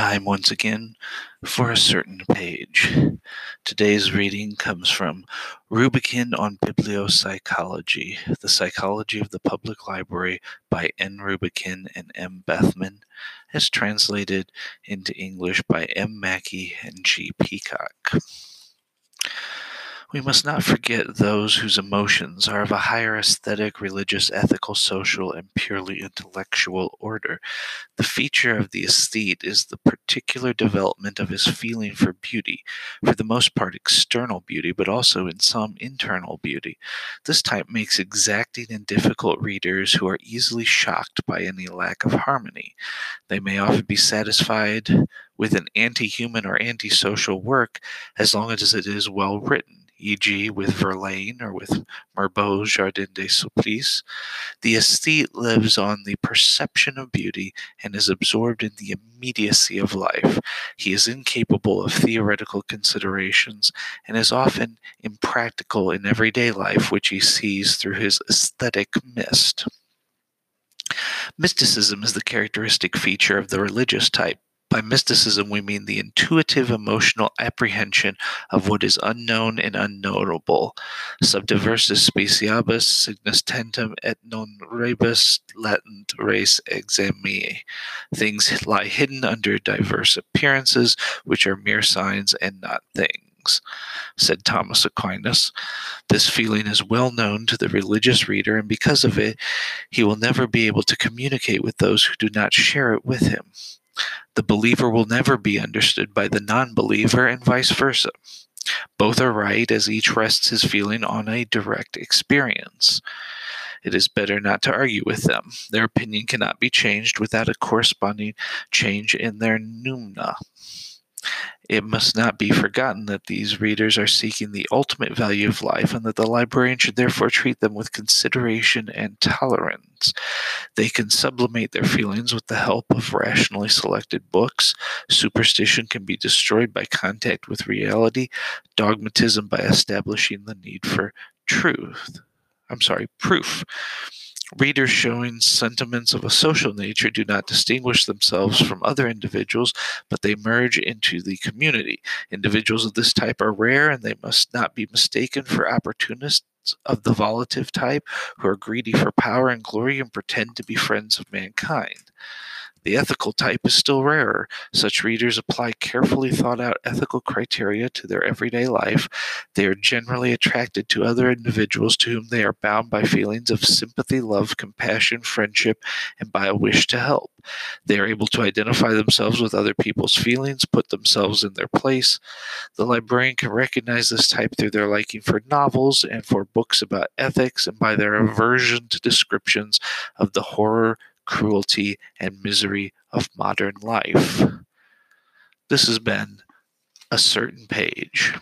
time once again for a certain page. Today's reading comes from Rubakin on Bibliopsychology, the Psychology of the Public Library by N. Rubakin and M. Bethman, as translated into English by M. Mackey and G. Peacock. We must not forget those whose emotions are of a higher aesthetic, religious, ethical, social, and purely intellectual order. The feature of the aesthete is the particular development of his feeling for beauty, for the most part external beauty, but also in some internal beauty. This type makes exacting and difficult readers who are easily shocked by any lack of harmony. They may often be satisfied with an anti human or anti-social work as long as it is well written e.g., with Verlaine or with Mirbeau's Jardin des Supplices, the aesthete lives on the perception of beauty and is absorbed in the immediacy of life. He is incapable of theoretical considerations and is often impractical in everyday life, which he sees through his aesthetic mist. Mysticism is the characteristic feature of the religious type. By mysticism, we mean the intuitive emotional apprehension of what is unknown and unknowable. Subdiversus speciabus signus tentam et non rebus latent res examine. Things lie hidden under diverse appearances, which are mere signs and not things said Thomas Aquinas. This feeling is well known to the religious reader, and because of it, he will never be able to communicate with those who do not share it with him. The believer will never be understood by the non believer, and vice versa. Both are right, as each rests his feeling on a direct experience. It is better not to argue with them. Their opinion cannot be changed without a corresponding change in their noumena. It must not be forgotten that these readers are seeking the ultimate value of life and that the librarian should therefore treat them with consideration and tolerance. They can sublimate their feelings with the help of rationally selected books. Superstition can be destroyed by contact with reality, dogmatism by establishing the need for truth. I'm sorry, proof. Readers showing sentiments of a social nature do not distinguish themselves from other individuals, but they merge into the community. Individuals of this type are rare and they must not be mistaken for opportunists of the volitive type who are greedy for power and glory and pretend to be friends of mankind. The ethical type is still rarer. Such readers apply carefully thought out ethical criteria to their everyday life. They are generally attracted to other individuals to whom they are bound by feelings of sympathy, love, compassion, friendship, and by a wish to help. They are able to identify themselves with other people's feelings, put themselves in their place. The librarian can recognize this type through their liking for novels and for books about ethics and by their aversion to descriptions of the horror cruelty, and misery of modern life. This has been a certain page.